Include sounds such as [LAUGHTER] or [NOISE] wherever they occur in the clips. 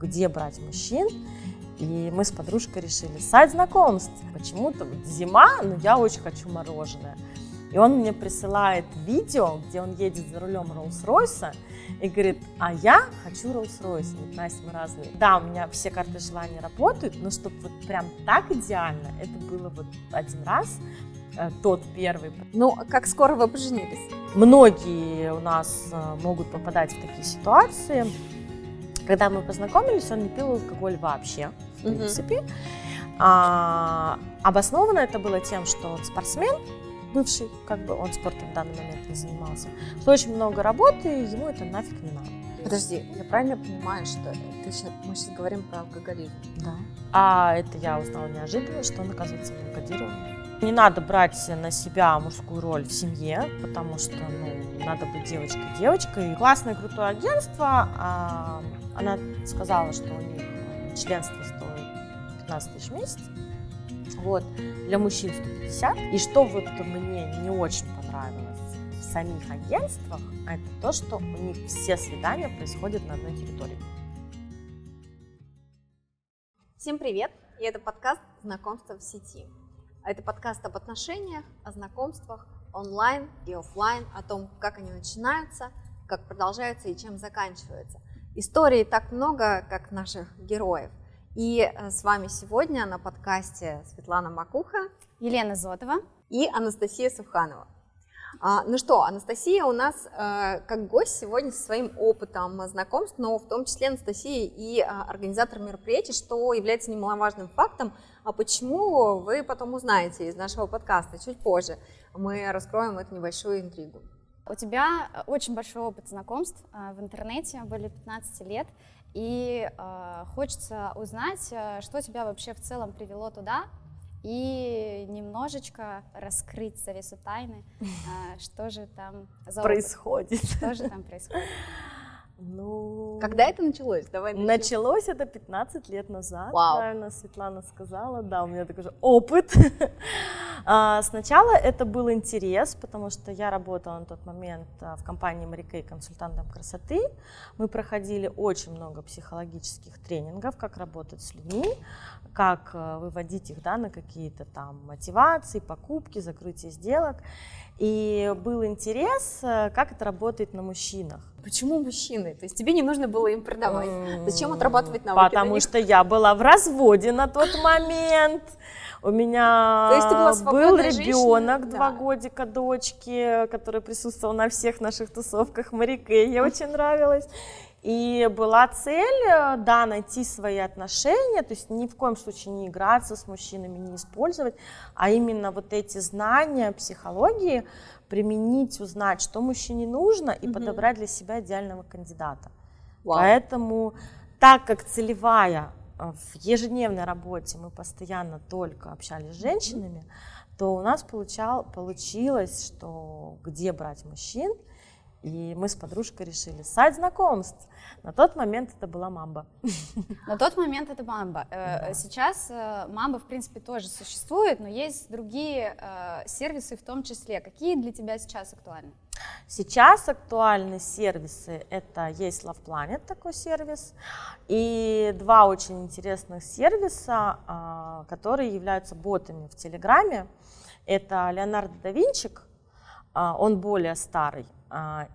где брать мужчин. И мы с подружкой решили сайт знакомств. Почему-то вот зима, но я очень хочу мороженое. И он мне присылает видео, где он едет за рулем Роллс-Ройса и говорит, а я хочу Роллс-Ройс. Говорит, Настя, мы разные. Да, у меня все карты желания работают, но чтобы вот прям так идеально, это было вот один раз, э, тот первый. Ну, как скоро вы поженились? Многие у нас э, могут попадать в такие ситуации. Когда мы познакомились, он не пил алкоголь вообще, в принципе. А, обосновано это было тем, что он спортсмен, бывший, как бы он спортом в данный момент не занимался, что очень много работы, и ему это нафиг не надо. Подожди, я правильно понимаю, что ты щас- мы сейчас говорим про алкоголизм? Да. А это я узнала неожиданно, что он, оказывается, наркодирован. Не надо брать на себя мужскую роль в семье, потому что ну, надо быть девочкой-девочкой. Классное, крутое агентство. а, она сказала, что у них членство стоит 15 тысяч в месяц. Вот. Для мужчин 150. И что вот мне не очень понравилось в самих агентствах, это то, что у них все свидания происходят на одной территории. Всем привет! И это подкаст «Знакомство в сети». Это подкаст об отношениях, о знакомствах онлайн и оффлайн, о том, как они начинаются, как продолжаются и чем заканчиваются. Историй так много, как наших героев. И э, с вами сегодня на подкасте Светлана Макуха Елена Зотова. и Анастасия Суханова. А, ну что, Анастасия у нас э, как гость сегодня со своим опытом знакомств, но в том числе Анастасия и а, организатор мероприятий, что является немаловажным фактом. А почему вы потом узнаете из нашего подкаста чуть позже. Мы раскроем эту небольшую интригу. У тебя э, очень большой опыт знакомств э, в интернете, более 15 лет, и э, хочется узнать, э, что тебя вообще в целом привело туда, и немножечко раскрыть завесу тайны, э, [LAUGHS] что же там за Происходит. что же там происходит. Ну, Когда это началось? Давай начнем. Началось это 15 лет назад, Вау. правильно Светлана сказала. Да, у меня такой же опыт. [LAUGHS] А, Сначала это был интерес, потому что я работала на тот момент а, в компании Марикей консультантом красоты. Мы проходили очень много психологических тренингов, как работать с людьми, как э, выводить их да, на какие-то там мотивации, покупки, закрытие сделок. И был интерес, э, как это работает на мужчинах. Почему мужчины? То есть тебе не нужно было им продавать. Зачем отрабатывать навыки на Потому что я была в разводе на тот момент. У меня То есть ты была был ребенок, Да. два годика дочки, который присутствовал на всех наших тусовках Марике. Ей очень нравилось. И была цель, э, да, найти свои отношения, то есть ни в коем случае не играться с мужчинами, не использовать, а именно вот эти знания психологии применить, узнать, что мужчине нужно, и Мгм. подобрать для себя идеального кандидата. Вау. Поэтому, так как целевая э, в ежедневной работе мы постоянно только общались с женщинами, то у нас получал, получилось, что где брать мужчин, и мы с подружкой решили сайт знакомств. На тот момент это была Мамба. [LAUGHS] На тот момент это Мамба. Э, Да. Сейчас э, Мамба, в принципе, тоже существует, но есть другие э, сервисы в том числе. Какие для тебя сейчас актуальны? Сейчас актуальны сервисы, это есть Love Planet такой сервис, и два очень интересных сервиса, а, которые являются ботами в Телеграме. Это Леонардо да Винчик, а, он более старый,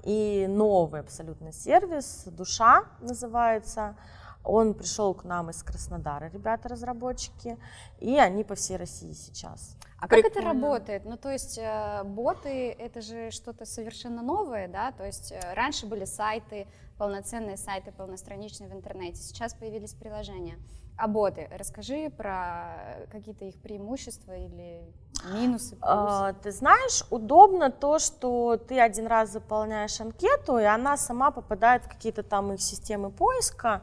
и новый абсолютно сервис, Душа называется. Он пришел к нам из Краснодара, ребята-разработчики, и они по всей России сейчас. А как это Прикольно. работает? Ну, то есть э, боты это же что-то совершенно новое, да? То есть э, раньше были сайты, полноценные сайты, полностраничные в интернете. Сейчас появились приложения. А боты, расскажи про какие-то их преимущества или минусы, плюсы. А, Ты знаешь, удобно то, что ты один раз заполняешь анкету, и она сама попадает в какие-то там их системы поиска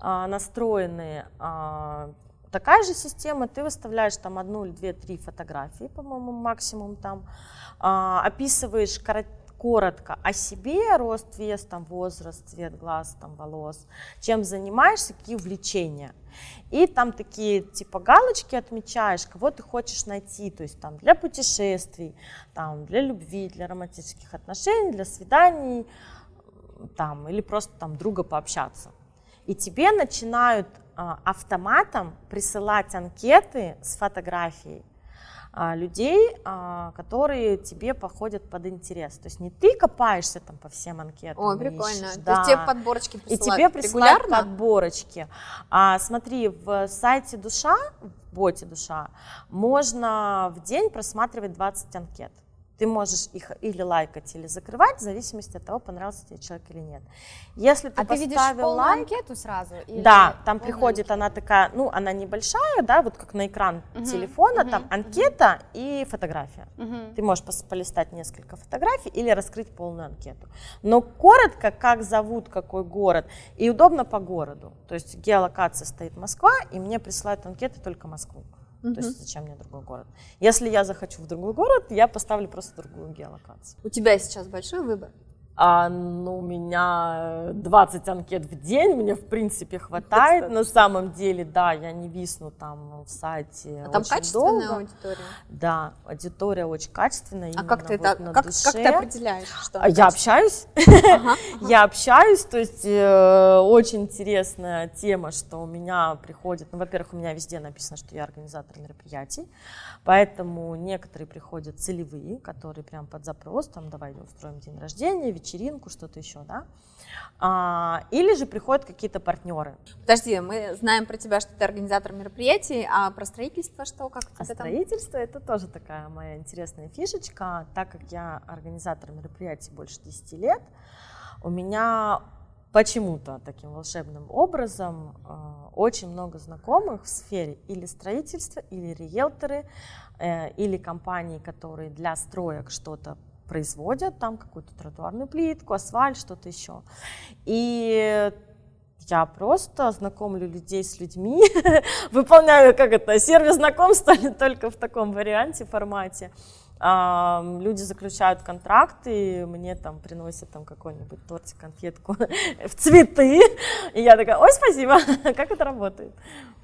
а, настроенные. А, Такая же система, ты выставляешь там одну или две, три фотографии, по-моему, максимум там, а, описываешь коротко о себе, рост, вес, там, возраст, цвет глаз, там, волос, чем занимаешься, какие увлечения. И там такие типа галочки отмечаешь, кого ты хочешь найти, то есть там для путешествий, там для любви, для романтических отношений, для свиданий, там или просто там друга пообщаться. и тебе начинают а, автоматом присылать анкеты с фотографией людей, а, которые тебе походят под интерес. То есть не ты копаешься там по всем анкетам. Ой, и прикольно. ищешь, То да. есть тебе подборочки И присылают тебе присылают регулярно? подборочки. А, смотри, в сайте Душа, в боте Душа, можно в день просматривать 20 анкет. Ты можешь их или лайкать, или закрывать, в зависимости от того, понравился тебе человек или нет. Если ты А ты видишь поставил полную лайк, анкету сразу? или да, там приходит анкету? она такая, ну, она небольшая, да, вот как на экран Мгм, телефона, мгм, там анкета и фотография. Мгм. Ты можешь полистать несколько фотографий или раскрыть полную анкету. Но коротко, как зовут, какой город, и удобно по городу. То есть геолокация стоит Москва, и мне присылают анкеты только Москву. То Мгм. есть зачем мне другой город? Если я захочу в другой город, я поставлю просто другую геолокацию. У тебя сейчас большой выбор. А, ну, у меня 20 анкет в день, мне в принципе хватает. Достаточно. На самом деле, да, я не висну там в сайте А там очень качественная долго. аудитория. Да, аудитория очень качественная. А как ты вот это, на как, душе. как ты определяешь, что А Я общаюсь, [LAUGHS] Ага, я общаюсь, то есть э, очень интересная тема, что у меня приходит, ну, во-первых, у меня везде написано, что я организатор мероприятий, поэтому некоторые приходят целевые, которые прям под запрос, там, давай устроим день рождения, вечеринку, что-то еще, да, А, или же приходят какие-то партнеры. Подожди, мы знаем про тебя, что ты организатор мероприятий, а про строительство что? Как у А тебя там? строительство это тоже такая моя интересная фишечка, так как я организатор мероприятий больше 10 лет, у меня почему-то таким волшебным образом э, очень много знакомых в сфере или строительства, или риэлторы, э, или компании, которые для строек что-то производят, там какую-то тротуарную плитку, асфальт, что-то еще. И я просто знакомлю людей с людьми, [LAUGHS] выполняю, как это, сервис знакомства, [LAUGHS] только в таком варианте, формате. Люди заключают контракты, мне там приносят там какой-нибудь тортик, конфетку [LAUGHS] в цветы, и я такая, ой, спасибо, как это работает?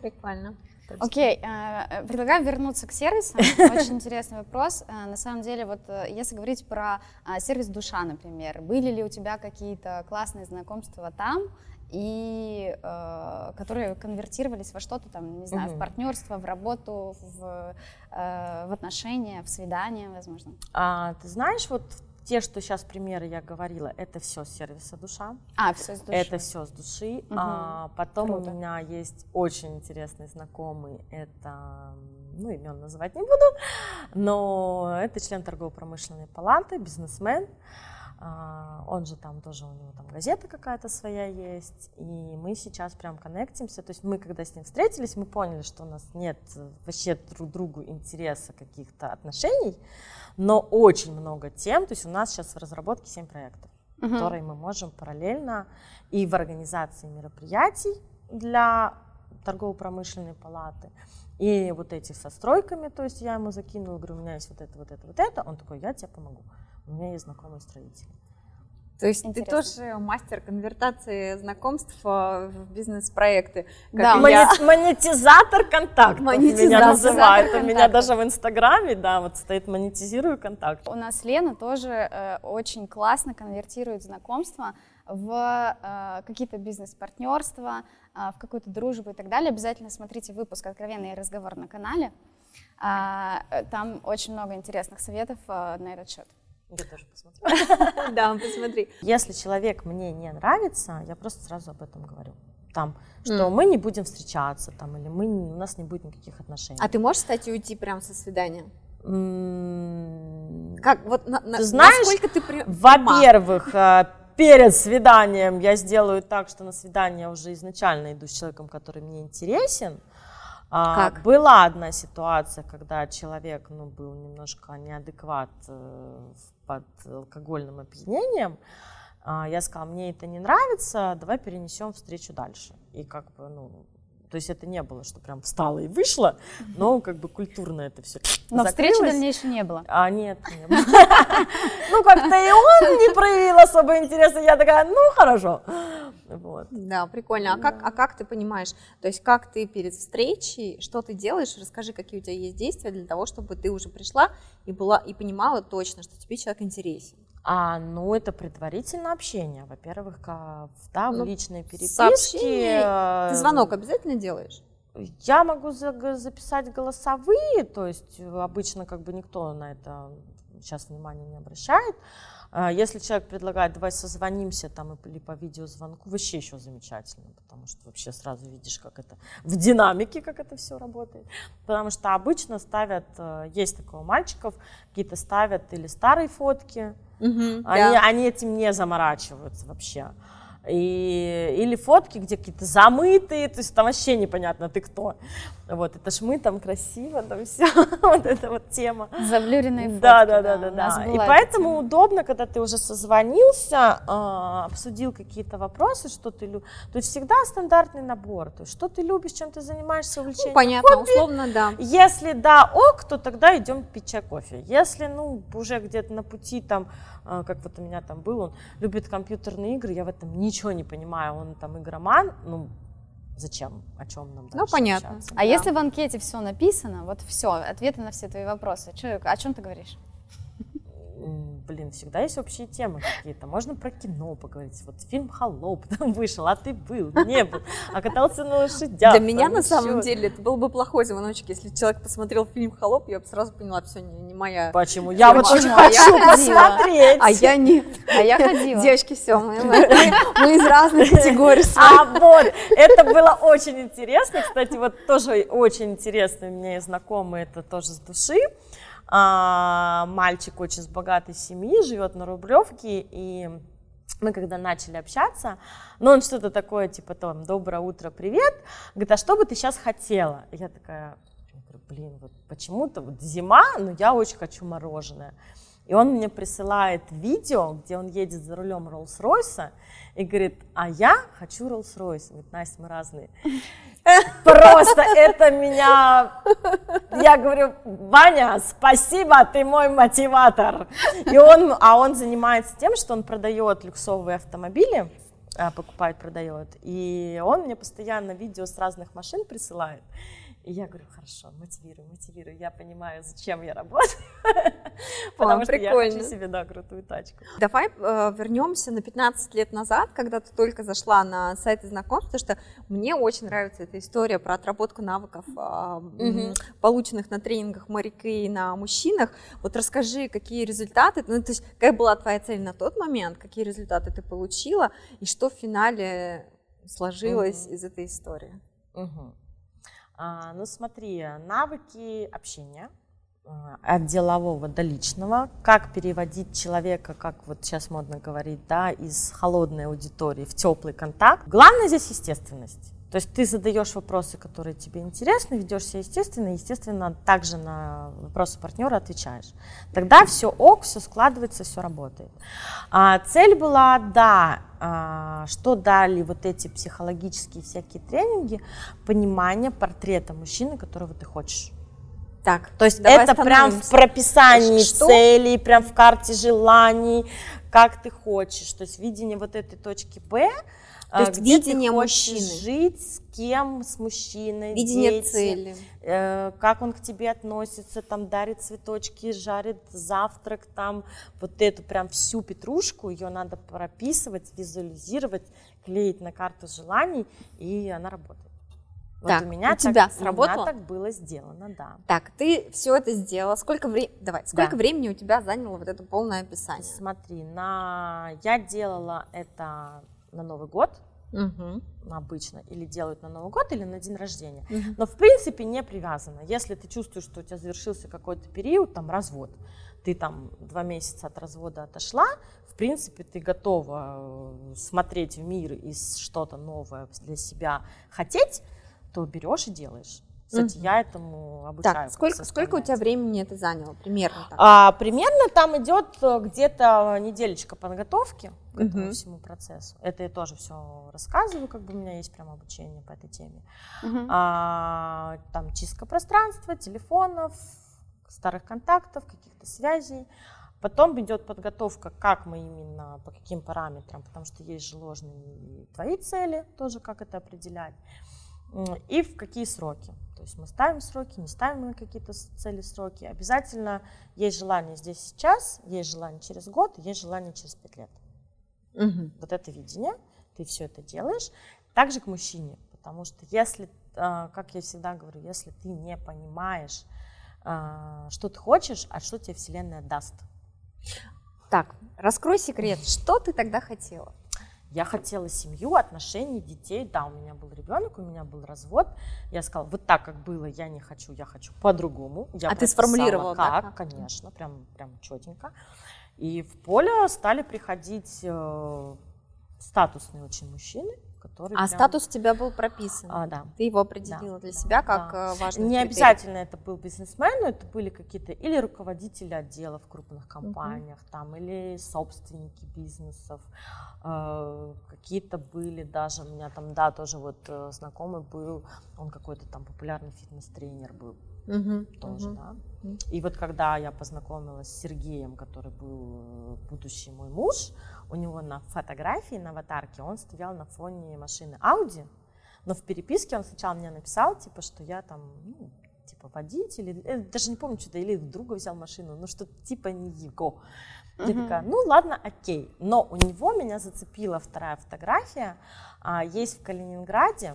Прикольно. Так что- Окей, э, предлагаю вернуться к сервисам. [LAUGHS] Очень интересный вопрос. Э, На самом деле, вот э, если говорить про сервис душа, например, были ли у тебя какие-то классные знакомства там, и э, которые конвертировались во что-то там, не знаю, в Мгм. партнерство, в работу, в, э, в отношения, в свидания, возможно. А, ты знаешь, вот те, что сейчас примеры я говорила, это все сервиса душа. А, все с души. Это все с души. Мгм. А, потом Круто. у меня есть очень интересный знакомый. Это, ну, имен называть не буду, но это член торгово-промышленной палаты, бизнесмен. А, он же там тоже, у него там газета какая-то своя есть. И мы сейчас прям коннектимся. То есть мы, когда с ним встретились, мы поняли, что у нас нет э, вообще друг другу интереса каких-то отношений, но очень много тем. То есть у нас сейчас в разработке 7 проектов Мгм. которые мы можем параллельно и в организации мероприятий для торгово-промышленной палаты, и вот эти со стройками, то есть я ему закинула, говорю, у меня есть вот это, вот это, вот это, он такой, я тебе помогу, у меня есть знакомые строители. То есть Интересно. ты тоже мастер конвертации знакомств э, в бизнес-проекты. Да, я. Монетизатор контактов Монетизатор меня называют, у меня контактов. даже в Инстаграме, да, вот стоит монетизирую контакт. У нас Лена тоже э, очень классно конвертирует знакомства в э, какие-то бизнес-партнерства, э, в какую-то дружбу и так далее. Обязательно смотрите выпуск «Откровенный разговор» на канале. А, э, Там очень много интересных советов э, на этот счет. Я тоже посмотрю. [LAUGHS] Да, посмотри. [LAUGHS] Если человек мне не нравится, я просто сразу об этом говорю. Там, что мы не будем встречаться, там, или мы, у нас не будет никаких отношений. А ты можешь, кстати, уйти прямо со свидания? Как, вот на- на- знаешь, насколько ты при-? Во-первых, э, перед свиданием я сделаю так, что на свидание уже изначально иду с человеком, который мне интересен. А, Как? Была одна ситуация, когда человек ну, был немножко неадекват э, под алкогольным опьянением. А, Я сказала, мне это не нравится, давай перенесем встречу дальше. И как бы, ну, то есть это не было, что прям встала и вышла, но как бы культурно это все Но встречи дальнейшей не было. а, нет, не было. Ну, как-то и он не проявил особо интереса. Я такая, ну, хорошо. Вот. Да, прикольно. А как, а как ты понимаешь, то есть как ты перед встречей, что ты делаешь, расскажи, какие у тебя есть действия для того, чтобы ты уже пришла и была и понимала точно, что тебе человек интересен. А, ну, это предварительное общение. Во-первых, в Ну, личной переписке. сообщение. э, Ты звонок обязательно делаешь? Я могу за- записать голосовые, то есть э, обычно как бы никто на это сейчас внимания не обращает. А Если человек предлагает, давай созвонимся там или по видеозвонку, вообще еще замечательно, потому что вообще сразу видишь, как это в динамике, как это все работает. Потому что обычно ставят, э, есть такое у мальчиков, какие-то ставят или старые фотки, они, они этим не заморачиваются вообще. И, или фотки, где какие-то замытые, то есть там вообще непонятно, ты кто. Вот, это ж мы там красиво, там все, [LAUGHS] вот эта вот тема. Заблюренные фотки. Да, да, да, да, да. И поэтому тема. удобно, когда ты уже созвонился, а, обсудил какие-то вопросы, что ты любишь. То есть всегда стандартный набор. То есть что ты любишь, чем ты занимаешься, увлечение. Ну, понятно, условно, да. Если да, ок, то тогда идем пить чай, кофе. Если, ну, уже где-то на пути там, а, как вот у меня там был, он любит компьютерные игры, я в этом ничего не понимаю, он там игроман, ну, зачем, о чем нам Ну, понятно. общаться, А да. если в анкете все написано, вот все, ответы на все твои вопросы, чё- о чем ты говоришь? Блин, всегда есть общие темы какие-то. Можно про кино поговорить. Вот фильм «Холоп» [LAUGHS] там вышел, а ты был, не был, а катался на лошадях. Для меня на самом ещё. деле это был бы плохой звоночек, если человек посмотрел фильм «Холоп», я бы сразу поняла, все, не, не моя. Почему? Я вот очень А хочу посмотреть. А я нет. А я ходила. Девочки, все, мы, мы- мы из разных категорий. [LAUGHS] А вот, это было очень интересно. Кстати, вот тоже очень интересный мне знакомый, это тоже с души. А, мальчик очень с богатой семьи, живет на Рублевке, и мы когда начали общаться, ну, он что-то такое, типа, там, доброе утро, привет, говорит, а что бы ты сейчас хотела? Я такая, блин, вот почему-то вот зима, но я очень хочу мороженое. И он мне присылает видео, где он едет за рулем Роллс-Ройса и говорит, а я хочу Роллс-Ройс. Говорит, Настя, мы разные. [LAUGHS] Просто это меня... Я говорю, Ваня, спасибо, ты мой мотиватор. И он, а он занимается тем, что он продает люксовые автомобили, а, покупает, продает. И он мне постоянно видео с разных машин присылает. И я говорю, хорошо, мотивирую, мотивирую. Я понимаю, зачем я работаю. [LAUGHS] Потому что я хочу себе, да, крутую тачку. Давай э, вернемся на 15 лет назад, когда ты только зашла на сайты знакомств, потому что мне очень нравится эта история про отработку навыков, а, полученных на тренингах Марики и на мужчинах. Вот расскажи, какие результаты, ну, то есть, какая была твоя цель на тот момент, какие результаты ты получила, и что в финале сложилось из этой истории. Мгм. А, ну смотри, навыки общения а, от делового до личного, как переводить человека, как вот сейчас модно говорить, да, из холодной аудитории в теплый контакт. Главное здесь естественность. То есть ты задаешь вопросы, которые тебе интересны, ведешь себя естественно, и, естественно, также на вопросы партнера отвечаешь. Тогда все ок, все складывается, все работает. А, цель была, да, а, что дали вот эти психологические всякие тренинги, понимание портрета мужчины, которого ты хочешь. Так, То есть это прям в прописании Что? целей, прям в карте желаний, как ты хочешь. То есть видение вот этой точки Б, а, есть где видение ты мужчины. жить, с кем, с мужчиной, Видение дети, цели. э, как он к тебе относится, там дарит цветочки, жарит завтрак, там вот эту прям всю петрушку, ее надо прописывать, визуализировать, клеить на карту желаний, и она работает. Вот Так, у меня у тебя так, У сработало? меня так было сделано, да. Так, ты все это сделала. Сколько времени? Давай, сколько Да. времени у тебя заняло вот это полное описание? Смотри, на... я делала это на Новый год Мгм. обычно, или делают на Новый год, или на день рождения. Мгм. Но в принципе не привязано. Если ты чувствуешь, что у тебя завершился какой-то период, там развод, ты там два месяца от развода отошла, в принципе ты готова э, смотреть в мир и что-то новое для себя хотеть, то берешь и делаешь. Кстати, Мгм. я этому обучаю. Так, сколько, сколько у тебя времени это заняло? Примерно так. А, примерно там идет э, где-то неделечка подготовки к этому Мгм. всему процессу. Это я тоже все рассказываю, как бы у меня есть прям обучение по этой теме. Мгм. А, там чистка пространства, телефонов, старых контактов, каких-то связей. Потом идет подготовка, как мы именно, по каким параметрам, потому что есть же ложные твои цели, тоже как это определять. и в какие сроки. То есть мы ставим сроки, не ставим на какие-то цели сроки. Обязательно есть желание здесь сейчас, есть желание через год, есть желание через пять лет. Угу. Вот это видение, ты все это делаешь. Также к мужчине, потому что если, а, как я всегда говорю, если ты не понимаешь, а, что ты хочешь, а что тебе Вселенная даст. Так, раскрой секрет, что ты тогда хотела? Я хотела семью, отношения, детей. Да, у меня был ребенок, у меня был развод. Я сказала, вот так, как было, я не хочу, я хочу по-другому. Я а ты сформулировала как? Как, конечно, прям, прям четенько. И в поле стали приходить э, статусные очень мужчины, который. А прям... статус у тебя был прописан. А, да. Ты его определила да, для да, себя как да. Э, важный. Не критерий. обязательно это был бизнесмен, но это были какие-то или руководители отделов в крупных компаниях, угу. там, или собственники бизнесов. Э, какие-то были даже у меня там, да, тоже вот э, знакомый был, он какой-то там популярный фитнес-тренер был. Угу, тоже, угу. да. И вот когда я познакомилась с Сергеем, который был будущий мой муж, у него на фотографии, на аватарке, он стоял на фоне машины Audi, но в переписке он сначала мне написал, типа, что я там, ну, типа, водитель, или, э, даже не помню, что-то, или друга взял машину, ну, что типа не его. Я uh-huh. такая, ну, ладно, окей. Но у него меня зацепила вторая фотография. А, есть в Калининграде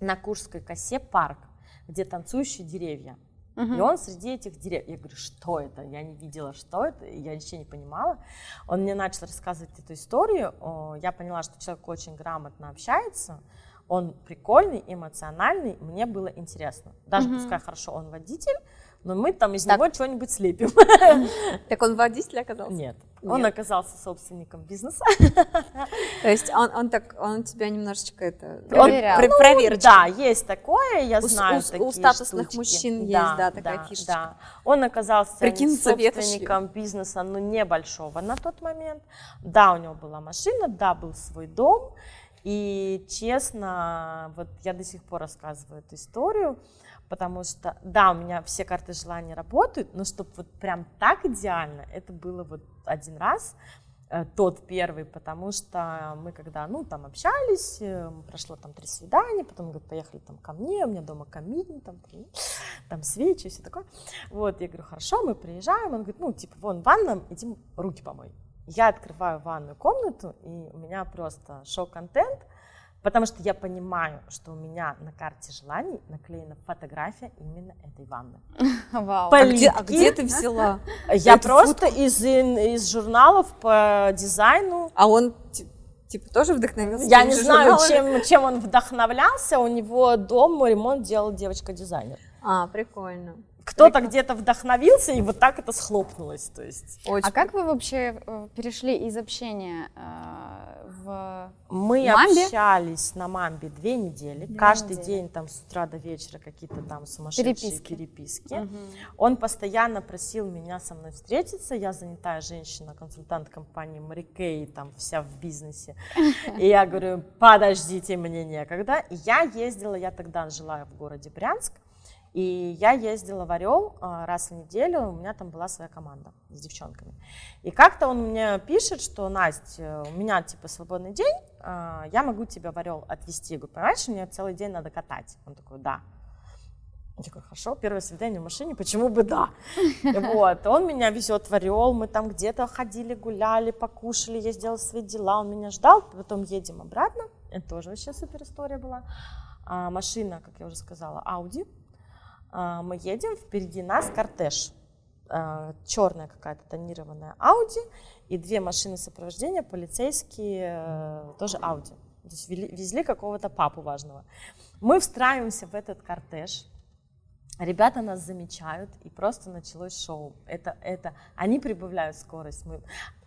на Курской косе парк, где танцующие деревья. Uh-huh. И он среди этих деревьев. Я говорю, что это? Я не видела, что это, я ничего не понимала. Он мне начал рассказывать эту историю. Я поняла, что человек очень грамотно общается. Он прикольный, эмоциональный. Мне было интересно. Даже uh-huh. пускай хорошо, он водитель, но мы там из так. него что-нибудь слепим. [LAUGHS] Так он водитель оказался? Нет. Нет. Он оказался собственником бизнеса. То есть он, он так, он тебя немножечко это проверял. Про, ну, проверочка. Да, есть такое, я знаю у, такие У статусных штучки. мужчин есть, да, да такая да, фишечка. Да. Он оказался собственником бизнеса, но небольшого на тот момент. Да, у него была машина, да, был свой дом. И честно, вот я до сих пор рассказываю эту историю потому что, да, у меня все карты желания работают, но чтобы вот прям так идеально, это было вот один раз, э, тот первый, потому что мы когда, ну, там общались, э, прошло там три свидания, потом, говорит, поехали там ко мне, у меня дома камин, там, там свечи, все такое. Вот, я говорю, хорошо, мы приезжаем, он говорит, ну, типа, вон ванна, иди руки помой. Я открываю ванную комнату, и у меня просто шок-контент, Потому что я понимаю, что у меня на карте желаний наклеена фотография именно этой ванны. [LAUGHS] Вау. А где, а где ты взяла? Я просто из, из журналов по дизайну. А он типа тоже вдохновился? Я не знаю, чем, чем он вдохновлялся. У него дом ремонт делала девочка-дизайнер. А, прикольно кто-то где-то вдохновился, и вот так это схлопнулось. То есть. Очень... А как вы вообще э, перешли из общения э, в Мы Мамбе? общались на Мамбе две недели. Две Каждый недели. день там с утра до вечера какие-то там сумасшедшие переписки. переписки. Угу. Он постоянно просил меня со мной встретиться. Я занятая женщина, консультант компании Марикей, там вся в бизнесе. И я говорю, подождите, мне некогда. И я ездила, я тогда жила в городе Брянск. И я ездила в Орел а, раз в неделю, у меня там была своя команда с девчонками. И как-то он мне пишет, что, Настя, у меня типа свободный день, а, я могу тебя в Орел отвезти. Я говорю, понимаешь, мне целый день надо катать. Он такой, да. Я такой, хорошо, первое свидание в машине, почему бы да? [LAUGHS] Вот, он меня везет в Орел, мы там где-то ходили, гуляли, покушали, я сделала свои дела, он меня ждал, потом едем обратно, это тоже вообще супер история была. А, машина, как я уже сказала, Audi, мы едем, впереди нас кортеж, а, черная какая-то тонированная Audi и две машины сопровождения, полицейские, э, тоже Audi. То есть везли какого-то папу важного. Мы встраиваемся в этот кортеж, Ребята нас замечают, и просто началось шоу. Это, это, они прибавляют скорость. Мы,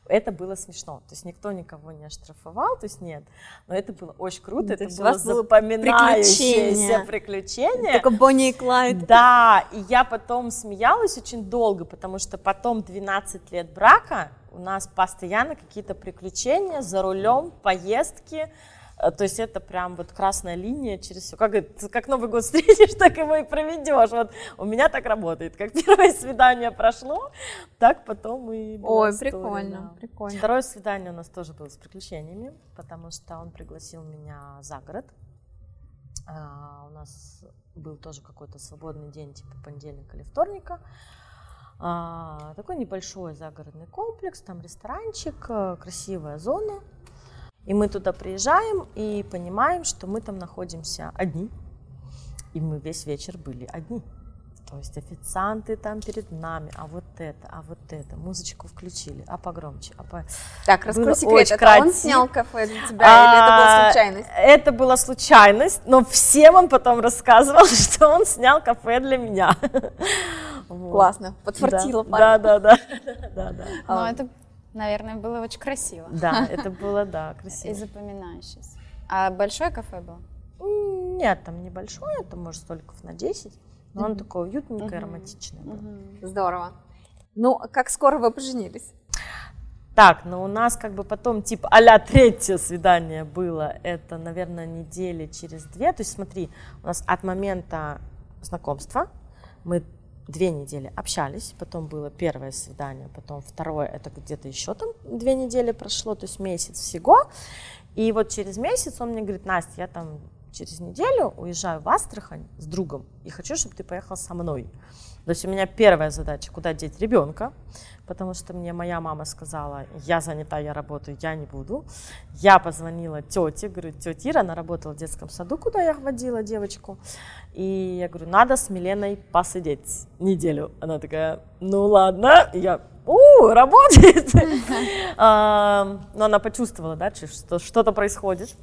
это было смешно. То есть никто никого не оштрафовал, то есть нет. Но это было очень круто, это было запоминающееся приключение. Только Бонни и Клайд. Да, и я потом смеялась очень долго, потому что потом 12 лет брака у нас постоянно какие-то приключения за рулем, поездки, то есть это прям вот красная линия через все. Как, как Новый год встретишь, [LAUGHS] так его и проведешь. Вот у меня так работает. Как [LAUGHS] первое свидание прошло, так потом и Ой, история, прикольно, да. прикольно. Второе свидание у нас тоже было с приключениями, потому что он пригласил меня за город. А, у нас был тоже какой-то свободный день, типа понедельника или вторника. А, такой небольшой загородный комплекс, там ресторанчик, э, красивая зона. И мы туда приезжаем и понимаем, что мы там находимся одни. И мы весь вечер были одни. То есть официанты там перед нами, а вот это, а вот это, музычку включили, а погромче, а по... Так, раскрой Было секрет, очень это он красиво. снял кафе для тебя или это была А, случайность? Это была случайность, но всем он потом рассказывал, [LAUGHS] что он снял кафе для меня. [LAUGHS] Вот. Классно, подфартило Да, парня. Да, да, да, [LAUGHS] да, да. Но А. это, наверное, было очень красиво Да, [LAUGHS] это было, да, и красиво. запоминающееся. А большое кафе было? Нет, там небольшое, это может столиков на 10, но оно Мгм. такое уютненькое, Мгм. романтичное. было. Здорово. Ну, как скоро вы поженились? Так, но у нас как бы потом типа а третье свидание было, это, наверное, недели через две. То есть смотри, у нас от момента знакомства мы две недели общались, потом было первое свидание, потом второе, это где-то еще там две недели прошло, то есть месяц всего. И вот через месяц он мне говорит, Настя, я там через неделю уезжаю в Астрахань с другом и хочу, чтобы ты поехал со мной. То есть у меня первая задача, куда деть ребенка, потому что мне моя мама сказала, я занята, я работаю, я не буду. Я позвонила тете, говорю, тетя Ира, она работала в детском саду, куда я водила девочку. И я говорю, надо с Миленой посидеть неделю. Она такая, ну ладно. Я, у, работает. [LAUGHS] А, Но она почувствовала, да, что что-то происходит.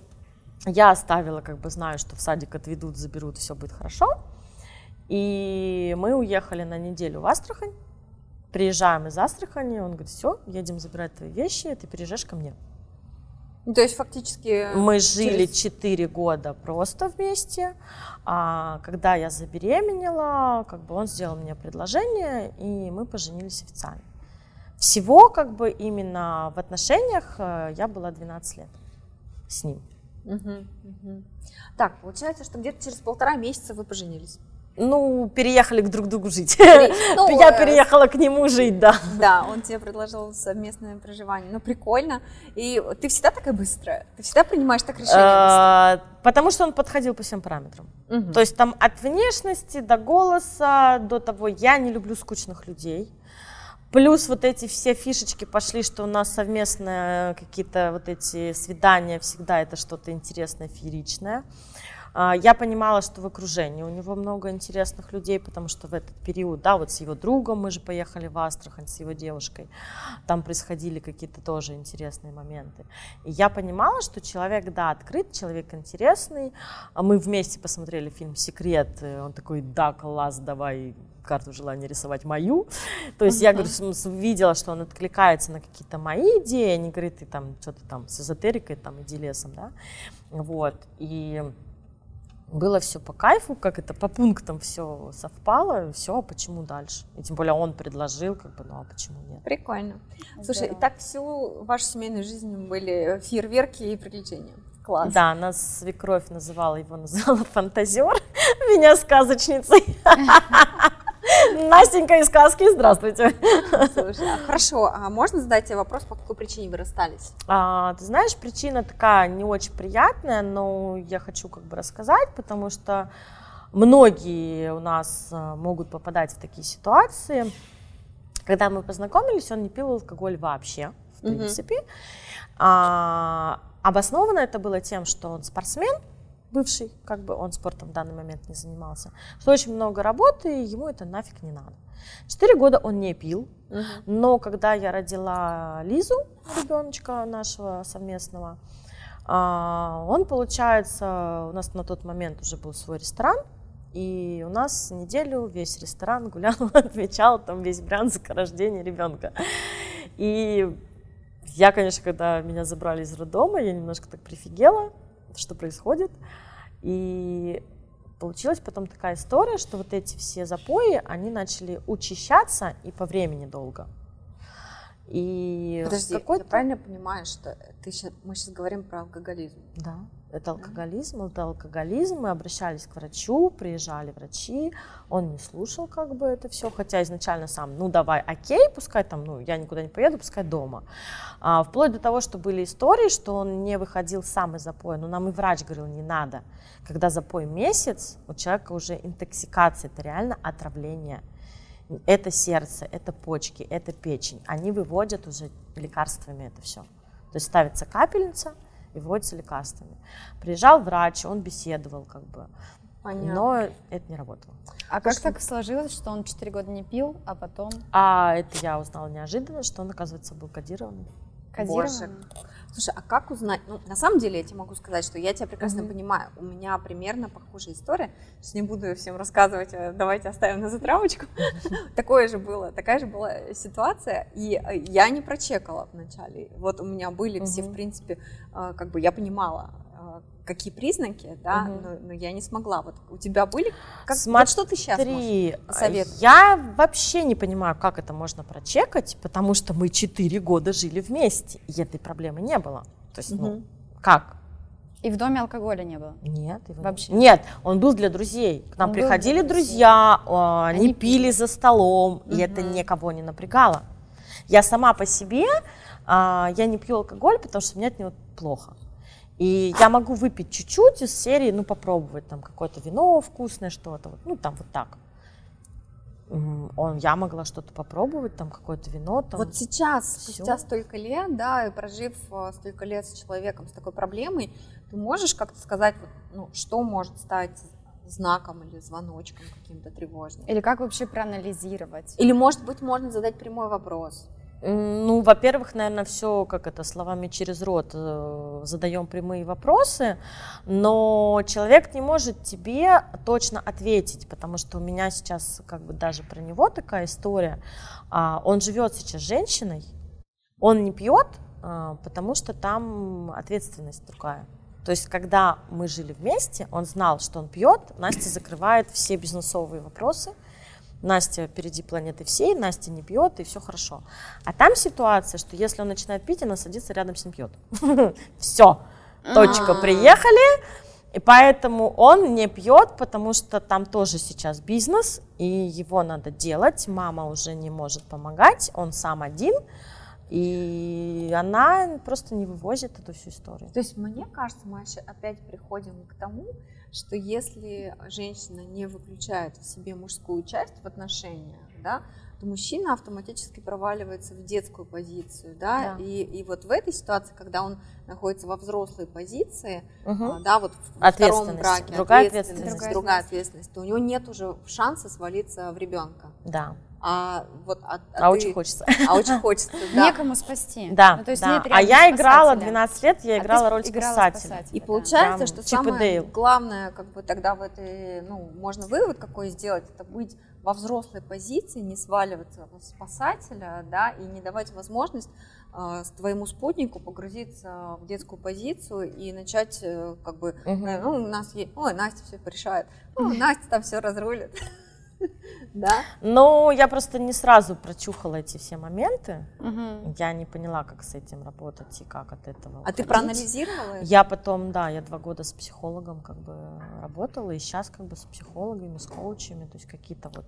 Я оставила, как бы знаю, что в садик отведут, заберут, все будет хорошо. И мы уехали на неделю в Астрахань. Приезжаем из Астрахани, он говорит, все, едем забирать твои вещи, ты переезжаешь ко мне. То есть фактически... Мы жили через- 4 года просто вместе. А когда я забеременела, как бы он сделал мне предложение, и мы поженились официально. Всего как бы именно в отношениях э, я была 12 лет с ним. Мгм, мгм. Так, получается, что где-то через полтора месяца вы поженились. Ну, переехали к друг другу жить. [LAUGHS] ну, Я э, переехала к нему жить, да. Да, он тебе предложил совместное проживание. Ну, прикольно. И ты всегда такая быстрая? Ты всегда принимаешь так решение? Э, Потому что он подходил по всем параметрам. Мгм. То есть там от внешности до голоса, до того, я не люблю скучных людей. Плюс вот эти все фишечки пошли, что у нас совместные какие-то вот эти свидания, всегда это что-то интересное, фееричное. А, Я понимала, что в окружении у него много интересных людей, потому что в этот период, да, вот с его другом мы же поехали в Астрахань, с его девушкой, там происходили какие-то тоже интересные моменты. И я понимала, что человек, да, открыт, человек интересный. А Мы вместе посмотрели фильм «Секрет», и он такой, да, класс, давай карту желания рисовать мою. То есть я говорю, видела, что он откликается на какие-то мои идеи, а не говорит, ты там что-то там с эзотерикой, там, иди лесом, да. Вот, и было все по кайфу, как это по пунктам все совпало, все, а почему дальше? И тем более он предложил, как бы, ну а почему нет? Прикольно. Слушай, и так всю вашу семейную жизнь были фейерверки и приключения. Класс. Да, нас свекровь называла, его называла [LAUGHS] фантазер, [LAUGHS] меня сказочницей. [LAUGHS] Настенька из сказки, здравствуйте. Слушай, а хорошо, а можно задать тебе вопрос, по какой причине вы расстались? А, ты знаешь, причина такая не очень приятная, но я хочу как бы рассказать, потому что многие у нас а, могут попадать в такие ситуации. Когда мы познакомились, он не пил алкоголь вообще, в принципе. А, обоснованно это было тем, что он спортсмен, бывший, как бы он спортом в данный момент не занимался, что очень много работы, и ему это нафиг не надо. Четыре года он не пил, но когда я родила Лизу, ребеночка нашего совместного, а, он, получается, у нас на тот момент уже был свой ресторан, и у нас неделю весь ресторан гулял, [LAUGHS] отмечал там весь Брянск рождение ребенка. И я, конечно, когда меня забрали из роддома, я немножко так прифигела, что происходит. И получилась потом такая история, что вот эти все запои, они начали учащаться и по времени долго. И Подожди, какой-то... правильно понимаю, что ты щас- мы сейчас говорим про алкоголизм? Да, это алкоголизм, это алкоголизм. Мы обращались к врачу, приезжали врачи, он не слушал как бы это все, хотя изначально сам, ну давай, окей, пускай там, ну я никуда не поеду, пускай дома. А, вплоть до того, что были истории, что он не выходил сам из запоя, но нам и врач говорил, не надо. Когда запой месяц, у человека уже интоксикация, это реально отравление. Это сердце, это почки, это печень. Они выводят уже лекарствами это все. То есть ставится капельница и вводится лекарствами. Приезжал врач, он беседовал как бы, Понятно. но это не работало. А как так сложилось, что он 4 года не пил, а потом А это я узнала неожиданно, что он, оказывается, был кодированный. кодирован? Слушай, а как узнать? Ну, на самом деле, я тебе могу сказать, что я тебя прекрасно Мгм. понимаю. У меня примерно похожая история. Сейчас не буду всем рассказывать, э, давайте оставим на затравочку. [LAUGHS] Такое же было, такая же была ситуация. И э, я не прочекала вначале. Вот у меня были все, в принципе, э, как бы я понимала, какие признаки, да, Мгм. но, но я не смогла. Вот у тебя были? Как, вот что ты сейчас можешь? Смотри, посоветовать? я вообще не понимаю, как это можно прочекать, потому что мы 4 года жили вместе, и этой проблемы не было. То есть, ну, Мгм. как? И в доме алкоголя не было? Нет, его Вообще? Нет, он был для друзей. К нам Он приходили друзья, а, они, Они пили за столом, и это никого не напрягало. Я сама по себе, а, я не пью алкоголь, потому что мне от него плохо. И я могу выпить чуть-чуть из серии, ну, попробовать там какое-то вино вкусное, что-то, вот, ну, там вот так. Он, я могла что-то попробовать, там какое-то вино, там. Вот сейчас, всё. спустя столько лет, да, и прожив э, столько лет с человеком с такой проблемой, ты можешь как-то сказать, ну, что может стать знаком или звоночком каким-то тревожным? Или как вообще проанализировать? Или, может быть, можно задать прямой вопрос? Ну, во-первых, наверное, все, как это, словами через рот э, задаем прямые вопросы, но человек не может тебе точно ответить, потому что у меня сейчас как бы даже про него такая история. А, Он живет сейчас с женщиной, он не пьет, а, потому что там ответственность другая. То есть, когда мы жили вместе, он знал, что он пьет, Настя закрывает все бизнесовые вопросы, Настя впереди планеты всей, Настя не пьет, и все хорошо. А там ситуация, что если он начинает пить, она садится рядом с ним пьет. [LAUGHS] Все, точка, А. приехали. И поэтому он не пьет, потому что там тоже сейчас бизнес, и его надо делать. Мама уже не может помогать, он сам один. И она просто не вывозит эту всю историю. То есть, мне кажется, мы опять приходим к тому, что если женщина не выключает в себе мужскую часть в отношениях, да, то мужчина автоматически проваливается в детскую позицию, да, Да. И, и вот в этой ситуации, когда он находится во взрослой позиции, а, да, вот в- втором браке, Другая ответственность, ответственность. другая ответственность, то у него нет уже шанса свалиться в ребенка. Да, А вот а, а, ты- очень хочется. а очень хочется, [LAUGHS] да. Некому спасти. Да, Ну, то есть да. нет а я играла спасателя. 12 лет, я А играла сп- роль играла спасателя. И да. получается, Прям что самое Дейл. главное, как бы тогда в этой, ну, можно вывод какой сделать, это быть во взрослой позиции, не сваливаться в спасателя, да, и не давать возможность э, твоему спутнику погрузиться в детскую позицию и начать, э, как бы, э, ну, у нас есть, ой, Настя все порешает, ну, [LAUGHS] Настя там все разрулит, [LAUGHS] да? Ну, я просто не сразу прочухала эти все моменты. Мгм. Я не поняла, как с этим работать и как от этого А ты уходить. проанализировала это? Я потом, да, я два года с психологом как бы работала, и сейчас как бы с психологами, с коучами, то есть какие-то вот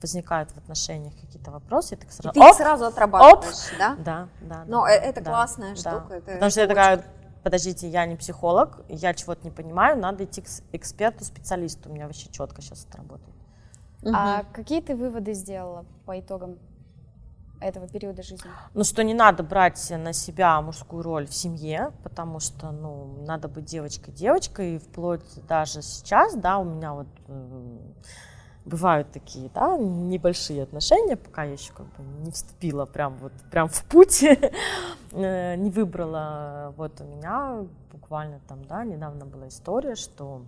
возникают в отношениях какие-то вопросы, и так И сразу, ты их оп, сразу отрабатываешь, да? да, да. Но да, э- это да, классная да. штука. это- Потому что я такая, подождите, я не психолог, я чего-то не понимаю, надо идти к эксперту, специалисту, у меня вообще четко сейчас это работает. А какие ты выводы сделала по итогам этого периода жизни? Ну, что не надо брать на себя мужскую роль в семье, потому что, ну, надо быть девочкой-девочкой, и вплоть даже сейчас, да, у меня вот м, бывают такие, да, небольшие отношения, пока я еще как бы не вступила прям вот, прям в путь, [LAUGHS] э, не выбрала, вот у меня буквально там, да, недавно была история, что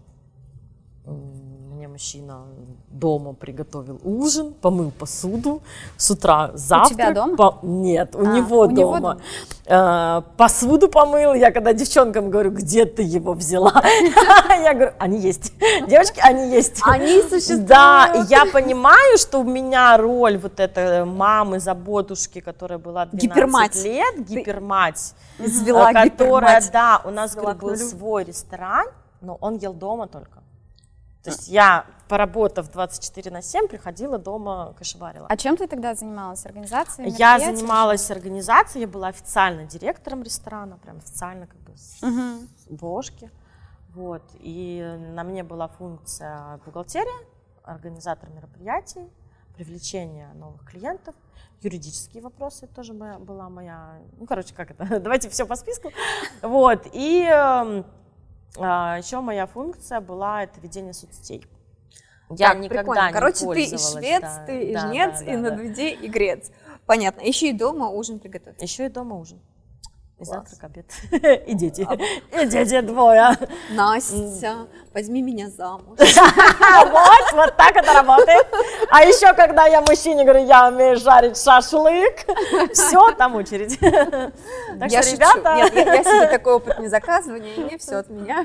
мне мужчина дома приготовил ужин, помыл посуду, с утра завтрак. У тебя дома? По... Нет, у, А, него, у дома. него дома. Э, посуду помыл. Я когда девчонкам говорю, где ты его взяла? [LAUGHS] Я говорю, они есть. Девочки, они есть. Они существуют. Да, я понимаю, что у меня роль вот этой мамы, заботушки, которая была 12 Гипермать. лет, гипермать, Извела э, которая, да, у нас был свой ресторан, но он ел дома только. То есть я, поработав 24 на 7, приходила дома, кашеварила. А чем ты тогда занималась? Организацией? Я занималась организацией, я была официально директором ресторана, прям официально как бы с бошки. Вот. И на мне была функция бухгалтерия, организатор мероприятий, привлечение новых клиентов, юридические вопросы тоже моя, была моя, ну, короче, как это, [LAUGHS] давайте все по списку. Вот. И эм, еще моя функция была это ведение соцсетей. Я Так, никогда прикольно. не Короче, ты и швец, да, ты и да, жнец, да, и да, на да. и грец. Понятно. Еще и дома ужин приготовить. Еще и дома ужин. И завтрак, обед. [LAUGHS] И дети. И дети двое. Настя, возьми меня замуж. [LAUGHS] Вот, вот так это работает. А еще, когда я мужчине говорю, я умею жарить шашлык, [LAUGHS] все, там очередь. Так я что, шучу. ребята... Нет, я, я себе такой опыт не заказывания, и мне все от меня.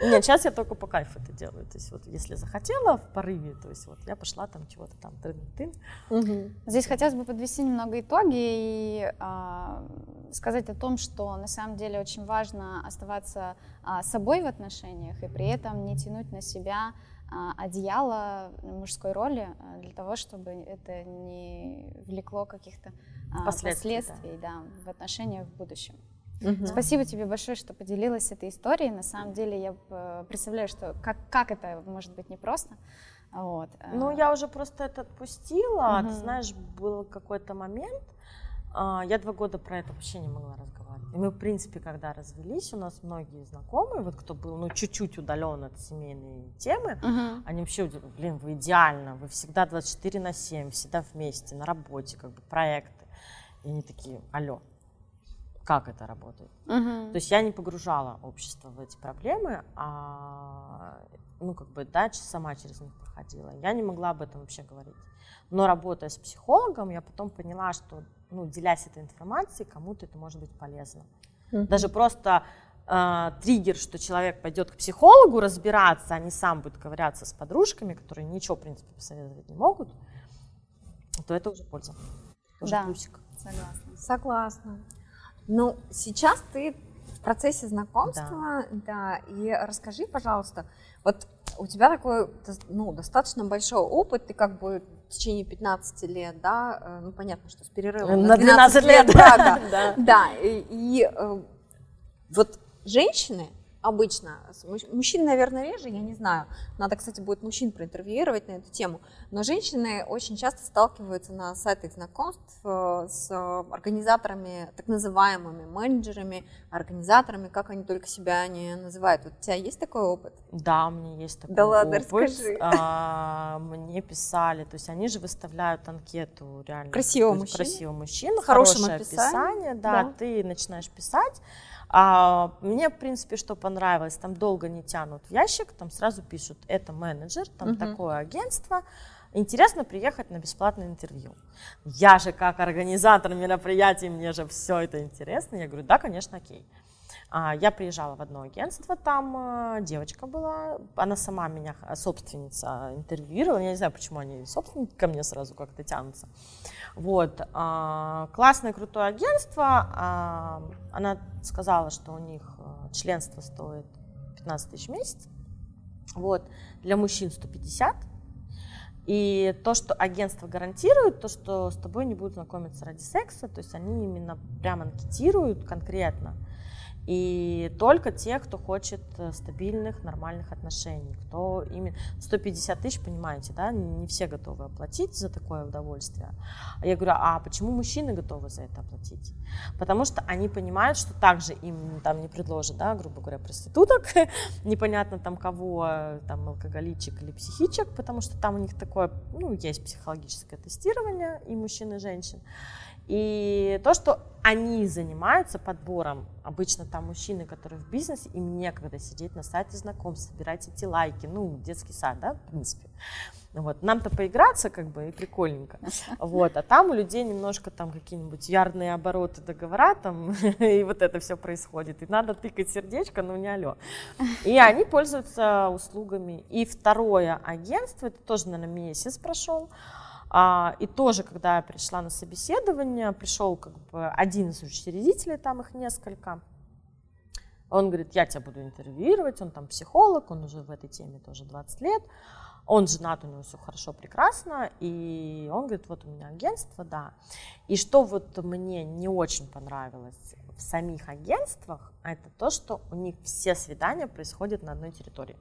Нет, сейчас я только по кайфу это делаю. То есть вот если захотела в порыве, то есть вот я пошла там чего-то там тын-тын. Мгм. Здесь хотелось бы подвести немного итоги и а, сказать о том, что на самом деле очень важно оставаться а, собой в отношениях и при этом не тянуть на себя а, одеяло мужской роли а, для того, чтобы это не влекло каких-то а, Последствий, последствий да, в отношениях в будущем. Мгм. Спасибо тебе большое, что поделилась этой историей. На самом деле я э, представляю, что как, как это может быть непросто. Вот. э, Ну, я уже просто это отпустила. а Ты знаешь, был какой-то момент, а, я два года про это вообще не могла разговаривать. И мы, в принципе, когда развелись, у нас многие знакомые, вот кто был, ну, чуть-чуть удален от семейной темы, Мгм. они вообще, блин, вы идеально, вы всегда 24 на 7, всегда вместе, на работе, как бы проекты. И они такие, алло, как это работает? Мгм. То есть я не погружала общество в эти проблемы, а ну как бы да, сама через них проходила. Я не могла об этом вообще говорить. Но работая с психологом, я потом поняла, что ну, делясь этой информацией, кому-то это может быть полезно. Мгм. Даже просто э, триггер, что человек пойдет к психологу разбираться, а не сам будет ковыряться с подружками, которые ничего, в принципе, посоветовать не могут, то это уже польза. Уже Да. плюсик. Согласна. Согласна. Ну, сейчас ты в процессе знакомства, да. и расскажи, пожалуйста, вот у тебя такой, ну, достаточно большой опыт, ты как бы в течение 15 лет, да, э, ну, понятно, что с перерывом На 12 лет. брака, [LAUGHS] Да. да, и, и, э, вот женщины обычно, мужчин, наверное, реже, я не знаю, надо, кстати, будет мужчин проинтервьюировать на эту тему, но женщины очень часто сталкиваются на сайтах знакомств э, с организаторами, так называемыми менеджерами, организаторами, как они только себя не называют. Вот у тебя есть такой опыт? Да, у меня есть такой Да ладно, опыт. расскажи. А, мне писали, то есть они же выставляют анкету реально. Красивого мужчину? Красивого хорошим хорошее описание, да, да. ты начинаешь писать. А, мне, в принципе, что понравилось, там долго не тянут в ящик, там сразу пишут, это менеджер, там Мгм. такое агентство, интересно приехать на бесплатное интервью. Я же как организатор мероприятий, мне же все это интересно. Я говорю, да, конечно, окей. А, Я приезжала в одно агентство, там э, девочка была, она сама меня, э, собственница, интервьюировала. Я не знаю, почему они собственники ко мне сразу как-то тянутся. Вот. а, Классное, крутое агентство. а, Она сказала, что у них э, членство стоит 15 тысяч в месяц. Вот. Для мужчин 150. И то, что агентство гарантирует, то, что с тобой не будут знакомиться ради секса, то есть они именно прям анкетируют конкретно. И только тех, кто хочет э, стабильных, нормальных отношений, кто именно 150 тысяч, понимаете, да, не все готовы оплатить за такое удовольствие. А я говорю, а почему мужчины готовы за это оплатить? Потому что они понимают, что также им там не предложат, да, грубо говоря, проституток, [LAUGHS] непонятно там кого, э, там алкоголичек или психичек, потому что там у них такое, ну, есть психологическое тестирование и мужчин, и женщин. И то, что они занимаются подбором, обычно там мужчины, которые в бизнесе, им некогда сидеть на сайте знакомств, собирать эти лайки, ну, детский сад, да, в принципе. Вот. Нам-то поиграться как бы и прикольненько. [LAUGHS] Вот. А там у людей немножко там какие-нибудь ярные обороты договора там, [LAUGHS] и вот это все происходит. И надо тыкать сердечко, ну не алло. И [LAUGHS] они пользуются услугами. И второе агентство, это тоже, наверное, месяц прошел, и тоже, когда я пришла на собеседование, пришел как бы один из учредителей, там их несколько, он говорит, я тебя буду интервьюировать, он там психолог, он уже в этой теме тоже 20 лет, он женат, у него все хорошо, прекрасно, и он говорит, вот у меня агентство, да. И что вот мне не очень понравилось в самих агентствах, это то, что у них все свидания происходят на одной территории.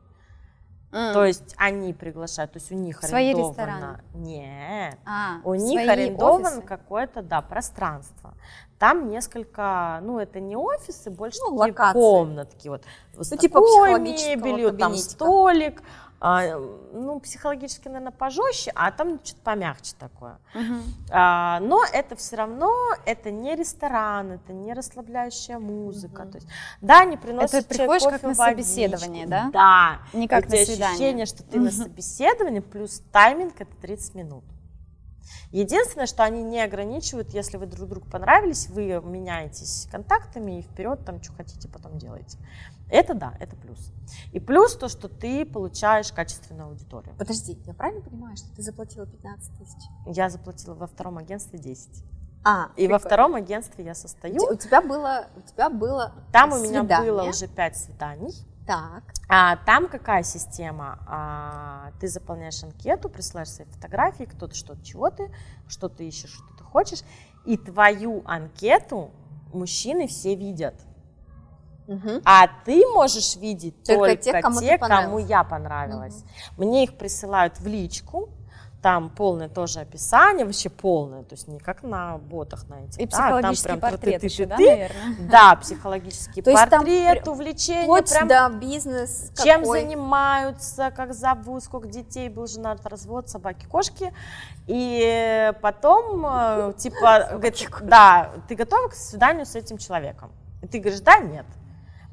Mm. То есть они приглашают, то есть у них свои арендовано... рестораны? Нет, а, у них арендовано какое-то, да, пространство. Там несколько, ну это не офисы, больше ну, такие локации. комнатки, вот, ну, с типа мебелью, там столик, а, ну, психологически, наверное, пожестче, а там что-то помягче такое. Uh-huh. А, но это все равно, это не ресторан, это не расслабляющая музыка. Uh-huh. То есть, да, не приносят Это приходишь как на собеседование, да? Да. Не как на свидание. ощущение, что ты uh-huh. на собеседовании, плюс тайминг это 30 минут. Единственное, что они не ограничивают, если вы друг другу понравились, вы меняетесь контактами и вперед там что хотите потом делаете. Это да, это плюс. И плюс то, что ты получаешь качественную аудиторию. Подожди, я правильно понимаю, что ты заплатила 15 тысяч? Я заплатила во втором агентстве 10. А, и прикольно. во втором агентстве я состою. У тебя было, у тебя было Там свидание. у меня было уже 5 свиданий. Так. А, там какая система? А, ты заполняешь анкету, присылаешь свои фотографии, кто-то что-то, чего ты, что ты ищешь, что ты хочешь, и твою анкету мужчины все видят. Угу. А ты можешь видеть только, только те, кому, те, кому я понравилась. Угу. Мне их присылают в личку, там полное тоже описание, вообще полное, то есть не как на ботах на этих. И да, психологический там прям портрет еще, да, наверное? Да, психологический [LAUGHS] то портрет, там увлечение, вплоть прям до бизнес чем какой? занимаются, как зовут, сколько детей был женат, развод, собаки, кошки. И потом, э, [LAUGHS] типа, говорит, да, ты готова к свиданию с этим человеком? И ты говоришь, да, нет.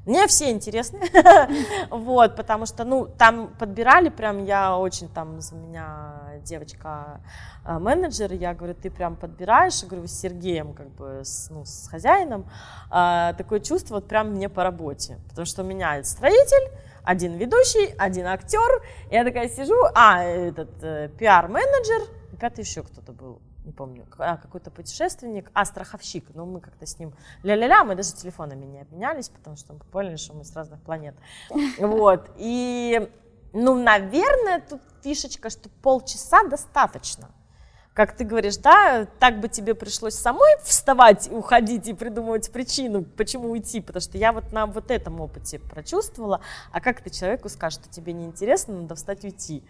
Мне все интересны, [LAUGHS] вот, потому что, ну, там подбирали прям, я очень там, за меня девочка э, менеджер, я говорю, ты прям подбираешь, я говорю, с Сергеем, как бы, с, ну, с хозяином, а, такое чувство вот прям мне по работе, потому что у меня строитель, один ведущий, один актер, я такая сижу, а, этот э, пиар-менеджер, пятый еще кто-то был, не помню, а, какой-то путешественник, а, страховщик, но мы как-то с ним ля-ля-ля, мы даже телефонами не обменялись, потому что мы поняли, что мы с разных планет. Вот, и, ну, наверное, тут фишечка, что полчаса достаточно. Как ты говоришь, да, так бы тебе пришлось самой вставать, уходить и придумывать причину, почему уйти, потому что я вот на вот этом опыте прочувствовала, а как ты человеку скажешь, что тебе неинтересно, надо встать уйти.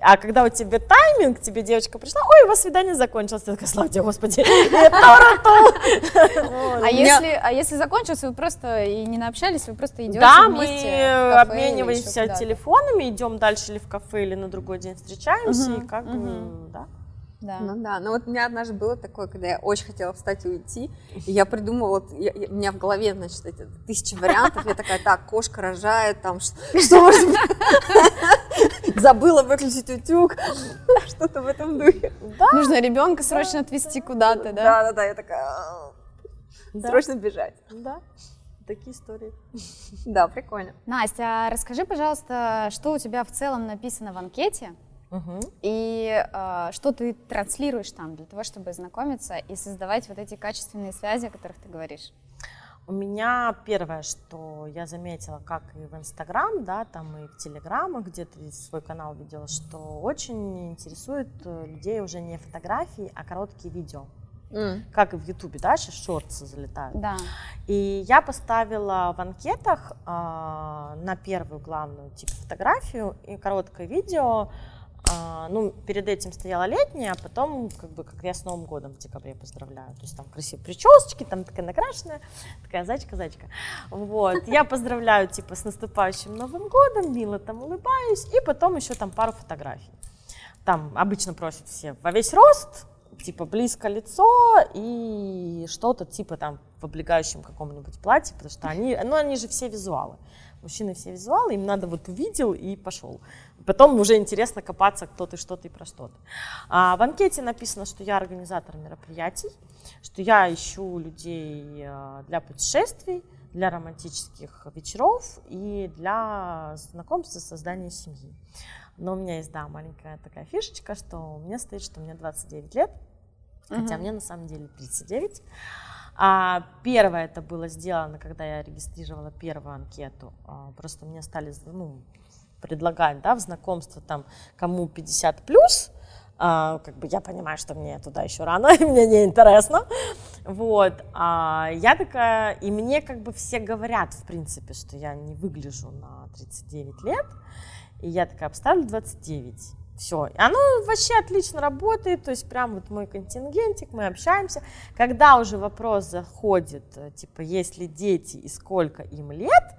А когда у тебя тайминг, тебе девочка пришла, ой, у вас свидание закончилось, ты такая, слава тебе, Господи, А если, а если закончилось, вы просто и не наобщались, вы просто идете Да, мы обмениваемся телефонами, идем дальше или в кафе, или на другой день встречаемся, и как бы, да. Да. Ну да, но вот у меня однажды было такое, когда я очень хотела встать и уйти, и я придумала, вот, я, я, у меня в голове, значит, эти тысячи вариантов, я такая, так, кошка рожает, там, что, что может [LAUGHS] Забыла выключить утюг, [LAUGHS] что-то в этом духе. Да. Нужно ребенка срочно отвезти куда-то, да? Да, да, да, я такая, срочно бежать. Да такие истории. Да, прикольно. Настя, а расскажи, пожалуйста, что у тебя в целом написано в анкете, Угу. И э, что ты транслируешь там для того, чтобы знакомиться и создавать вот эти качественные связи, о которых ты говоришь? У меня первое, что я заметила, как и в Инстаграм, да, там и в Телеграмах, где ты свой канал видела, что очень интересует э, людей уже не фотографии, а короткие видео. Mm. Как и в Ютубе, да, сейчас шорты залетают. Да. И я поставила в анкетах э, на первую главную типа фотографию и короткое видео ну, перед этим стояла летняя, а потом, как бы, как я с Новым годом в декабре поздравляю. То есть там красивые прически, там такая накрашенная, такая зайчка-зайчка. Вот, я поздравляю, типа, с наступающим Новым годом, мило там улыбаюсь, и потом еще там пару фотографий. Там обычно просят все во весь рост, типа близко лицо и что-то типа там в облегающем каком-нибудь платье, потому что они, ну они же все визуалы. Мужчины все визуалы, им надо вот увидел и пошел. Потом уже интересно копаться, кто ты, что ты, про что ты. А в анкете написано, что я организатор мероприятий, что я ищу людей а, для путешествий, для романтических вечеров и для знакомства, создания семьи. Но у меня есть, да, маленькая такая фишечка, что у меня стоит, что мне 29 лет, uh-huh. хотя мне на самом деле 39. А первое это было сделано, когда я регистрировала первую анкету. А, просто мне стали ну, предлагать да, в знакомство там кому 50 плюс, а, как бы я понимаю, что мне туда еще рано, [LAUGHS] и мне не интересно. Вот. А я такая, и мне как бы все говорят, в принципе, что я не выгляжу на 39 лет. И я такая, обставлю 29. Все. Оно вообще отлично работает, то есть прям вот мой контингентик, мы общаемся. Когда уже вопрос заходит, э, типа, есть ли дети и сколько им лет,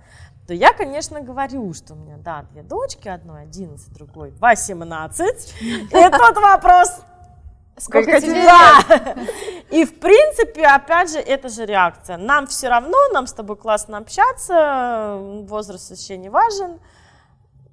то я, конечно, говорю, что у меня, да, две дочки, одной 11, другой 18. И тот вопрос, Сколько тебе да. [LAUGHS] И в принципе, опять же, это же реакция. Нам все равно, нам с тобой классно общаться, возраст вообще не важен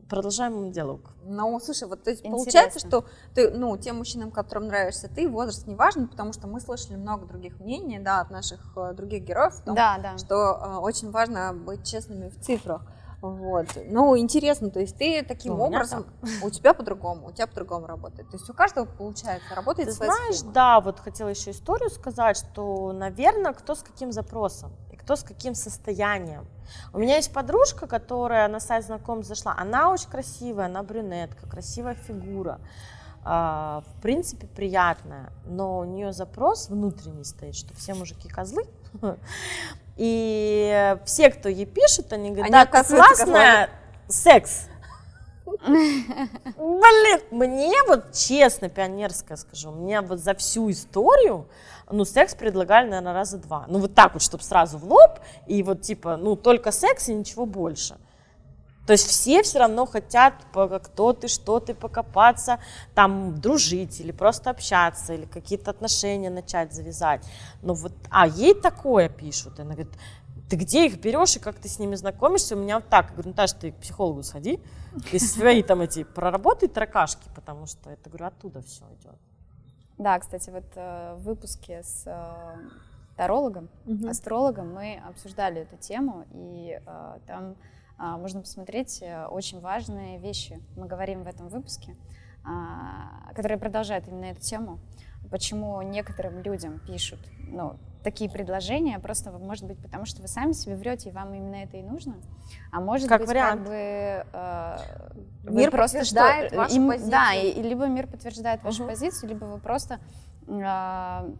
продолжаем диалог. Ну, слушай, вот то есть Интересно. получается, что ты, ну, тем мужчинам, которым нравишься ты, возраст не важен, потому что мы слышали много других мнений, да, от наших э, других героев, том, да, да. что э, очень важно быть честными в цифрах. Вот. Ну, интересно, то есть ты таким ну, образом, [LAUGHS] у тебя по-другому, у тебя по-другому работает. То есть у каждого получается, работает ты своя знаешь, схема. да, вот хотела еще историю сказать, что, наверное, кто с каким запросом и кто с каким состоянием. У меня есть подружка, которая на сайт знакомств зашла. Она очень красивая, она брюнетка, красивая фигура. Uh, в принципе, приятная, но у нее запрос внутренний стоит, что все мужики козлы. [LAUGHS] И все, кто ей пишет, они говорят, они да, классная, секс. [LAUGHS] Блин, мне вот честно, пионерское скажу, мне вот за всю историю, ну, секс предлагали, наверное, раза два. Ну, вот так вот, чтобы сразу в лоб, и вот типа, ну, только секс и ничего больше. То есть все все равно хотят, кто ты, что ты, покопаться, там, дружить или просто общаться, или какие-то отношения начать завязать. Но вот, а ей такое пишут. Она говорит, ты где их берешь и как ты с ними знакомишься? У меня вот так. Я говорю, Наташа, ты к психологу сходи, ты свои там эти проработай таракашки, потому что это, говорю, оттуда все идет. Да, кстати, вот э, в выпуске с э, тарологом, угу. астрологом мы обсуждали эту тему, и э, там можно посмотреть э, очень важные вещи. Мы говорим в этом выпуске, э, которые продолжают именно эту тему. Почему некоторым людям пишут, ну, такие предложения, просто, может быть, потому что вы сами себе врете, и вам именно это и нужно. А может как быть, вариант. как бы э, мир просто подтверждает что, вашу им, позицию. Да, и, и либо мир подтверждает вашу угу. позицию, либо вы просто э,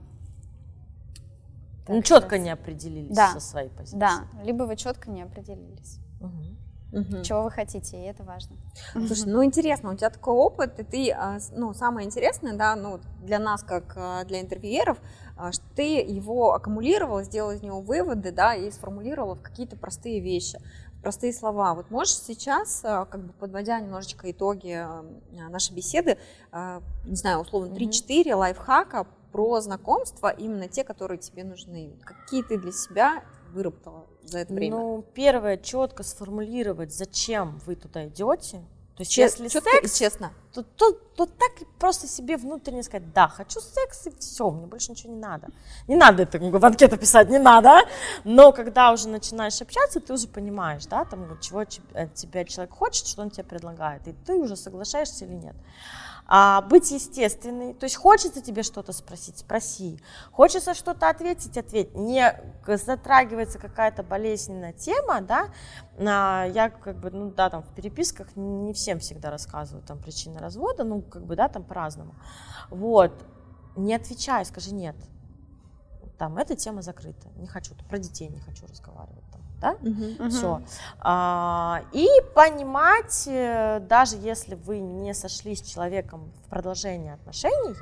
ну, четко не определились да, со своей позицией. Да, либо вы четко не определились. Угу. Чего вы хотите, и это важно. Слушай, ну интересно, у тебя такой опыт, и ты, а, ну, самое интересное, да, ну, для нас, как а, для интервьюеров, а, что ты его аккумулировала, сделала из него выводы, да, и сформулировала в какие-то простые вещи, простые слова. Вот можешь сейчас, как бы подводя немножечко итоги нашей беседы, не знаю, условно 3-4 лайфхака про знакомства, именно те, которые тебе нужны. Какие ты для себя выработала за это время? Ну, первое, четко сформулировать, зачем вы туда идете, то есть, Чест, если секс, честно, то, то, то так просто себе внутренне сказать, да, хочу секс, и все, мне больше ничего не надо. Не надо это в анкету писать, не надо. Но когда уже начинаешь общаться, ты уже понимаешь, да, там, чего от тебя человек хочет, что он тебе предлагает, и ты уже соглашаешься или нет а, быть естественной. То есть хочется тебе что-то спросить, спроси. Хочется что-то ответить, ответь. Не затрагивается какая-то болезненная тема, да, а, я как бы, ну да, там в переписках не всем всегда рассказываю там причины развода, ну как бы, да, там по-разному. Вот, не отвечай, скажи нет. Там эта тема закрыта, не хочу, про детей не хочу разговаривать да, угу. все. А, и понимать, э, даже если вы не сошлись с человеком в продолжении отношений,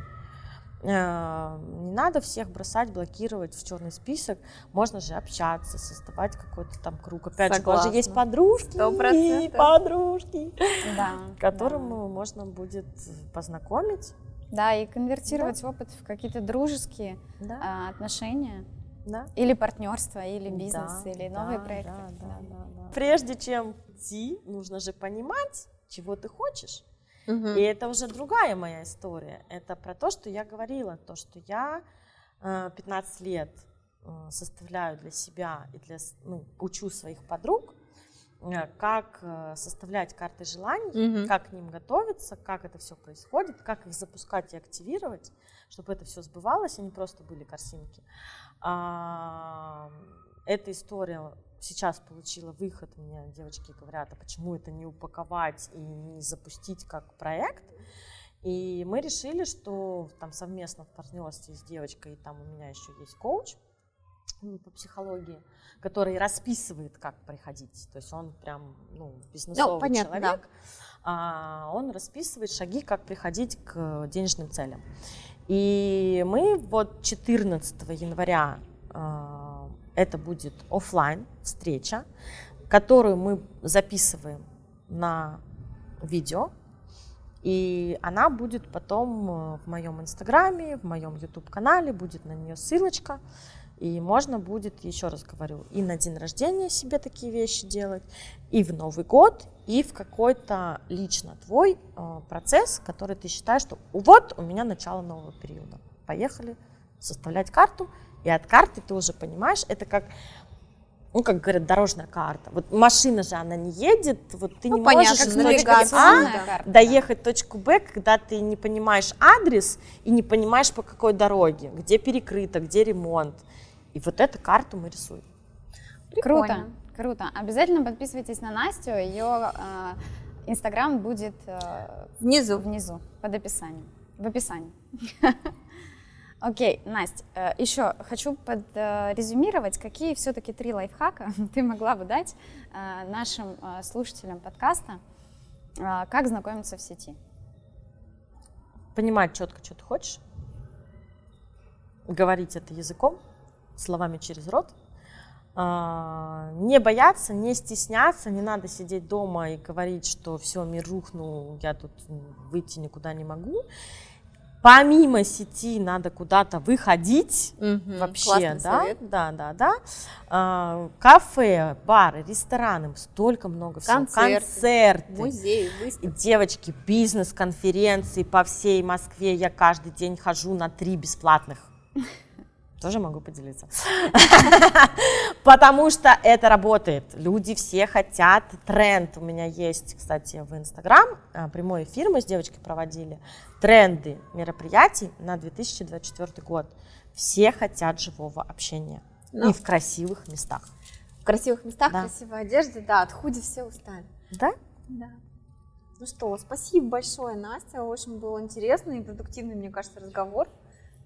э, не надо всех бросать, блокировать в черный список. Можно же общаться, создавать какой-то там круг. Опять Согласна. же, у вас же есть подружки, 100%. подружки, да, [LAUGHS] которым да. можно будет познакомить Да, и конвертировать опыт в какие-то дружеские Да, а, отношения. Да. Или партнерство, или бизнес, Да, или да, новые проекты. да, да, Да. да, да. Прежде чем идти, нужно же понимать, чего ты хочешь. Мгм. И это уже другая моя история. Это про то, что я говорила, то, что я э, 15 лет э, составляю для себя и для, ну, учу своих подруг, э, как э, составлять карты желаний, Мгм. как к ним готовиться, как это все происходит, как их запускать и активировать, чтобы это все сбывалось, а не просто были картинки. Эта история сейчас получила выход. Мне девочки говорят, а почему это не упаковать и не запустить как проект? И мы решили, что там совместно в партнерстве с девочкой, и там у меня еще есть коуч м, по психологии, который расписывает, как приходить. То есть он прям ну, бизнесовый понятно, да. человек. А, он расписывает шаги, как приходить к денежным целям. И мы вот 14 января а, это будет оффлайн встреча, которую мы записываем на видео, и она будет потом э, в моем инстаграме, в моем YouTube канале, будет на нее ссылочка. И можно будет, еще раз говорю, и на день рождения себе такие вещи делать, и в Новый год, и в какой-то лично твой э, процесс, который ты считаешь, что вот у меня начало нового периода. Поехали составлять карту, и от карты ты уже понимаешь, это как, ну, как говорят, дорожная карта. Вот машина же, она не едет, вот ты Ну, не понятно, можешь из точки А карта, доехать в точку Б, когда ты не понимаешь адрес и не понимаешь, по какой дороге, где перекрыто, где ремонт. И вот эту карту мы рисуем. Круто, Прикольно. круто. Обязательно подписывайтесь на Настю. Ее инстаграм будет э, Внизу. внизу, под описанием. В описании. [LAUGHS] Окей, Настя, э, еще хочу подрезюмировать, какие все-таки три лайфхака [LAUGHS] ты могла бы дать э, нашим э, слушателям подкаста, э, как знакомиться в сети. Понимать четко, что ты хочешь, говорить это языком, словами через рот, А, не бояться, не стесняться, не надо сидеть дома и говорить, что все, мир рухнул, я тут выйти никуда не могу. Помимо сети надо куда-то выходить, Мгм. вообще, да, совет. да, да, да. А, кафе, бары, рестораны, столько много всего. Концерты. Концерты. Музей, И, выставка. девочки, бизнес-конференции по всей Москве. Я каждый день хожу на три бесплатных. Тоже могу поделиться. [LAUGHS] Потому что это работает. Люди все хотят тренд. У меня есть, кстати, в Инстаграм а, прямой эфир мы с девочкой проводили. Тренды мероприятий на 2024 год. Все хотят живого общения. Ну. И в красивых местах. В красивых местах, Да. красивой одежде, да, от худи все устали. Да? Да. Ну что, спасибо большое, Настя. Очень был интересный и продуктивный, мне кажется, разговор.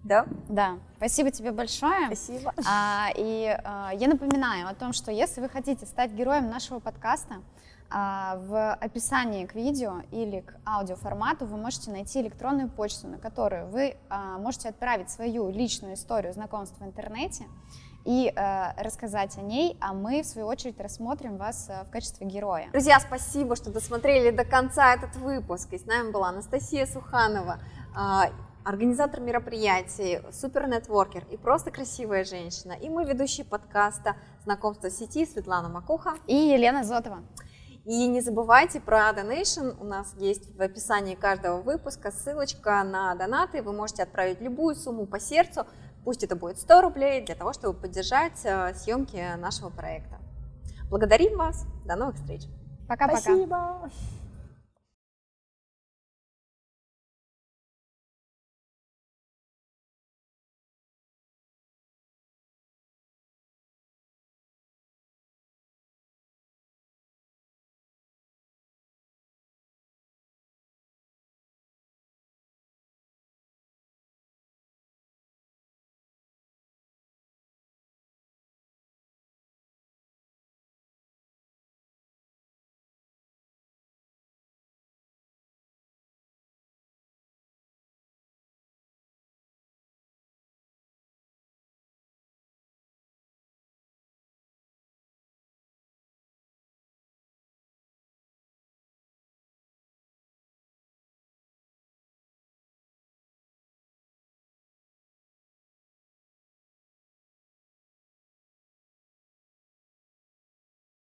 Да? Да, спасибо тебе большое. Спасибо. А, и а, я напоминаю о том, что если вы хотите стать героем нашего подкаста, а, в описании к видео или к аудиоформату вы можете найти электронную почту, на которую вы а, можете отправить свою личную историю знакомства в интернете и а, рассказать о ней, а мы, в свою очередь, рассмотрим вас а, в качестве героя. Друзья, спасибо, что досмотрели до конца этот выпуск. И с нами была Анастасия Суханова, а, организатор мероприятий, супернетворкер и просто красивая женщина. И мы ведущие подкаста «Знакомство в сети» Светлана Макуха. И Елена Зотова. И не забывайте про Donation. У нас есть в описании каждого выпуска ссылочка на донаты. Вы можете отправить любую сумму по сердцу. Пусть это будет 100 рублей для того, чтобы поддержать э, съемки нашего проекта. Благодарим вас. До новых встреч. Пока-пока. Спасибо.